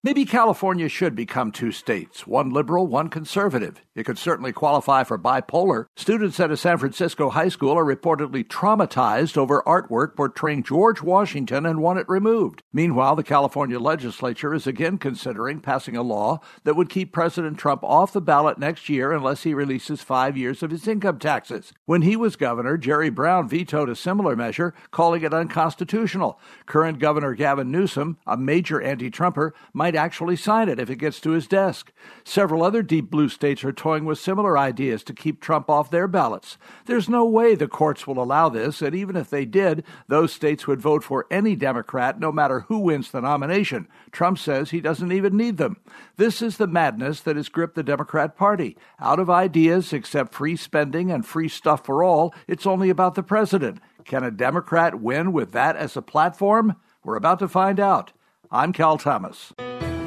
Maybe California should become two states, one liberal, one conservative. It could certainly qualify for bipolar. Students at a San Francisco high school are reportedly traumatized over artwork portraying George Washington and want it removed. Meanwhile, the California legislature is again considering passing a law that would keep President Trump off the ballot next year unless he releases five years of his income taxes. When he was governor, Jerry Brown vetoed a similar measure, calling it unconstitutional. Current Governor Gavin Newsom, a major anti Trumper, might actually sign it if it gets to his desk. Several other deep blue states are toying with similar ideas to keep Trump off their ballots. There's no way the courts will allow this, and even if they did, those states would vote for any Democrat no matter who wins the nomination. Trump says he doesn't even need them. This is the madness that has gripped the Democrat Party. Out of ideas except free spending and free stuff for all, it's only about the president. Can a Democrat win with that as a platform? We're about to find out. I'm Cal Thomas.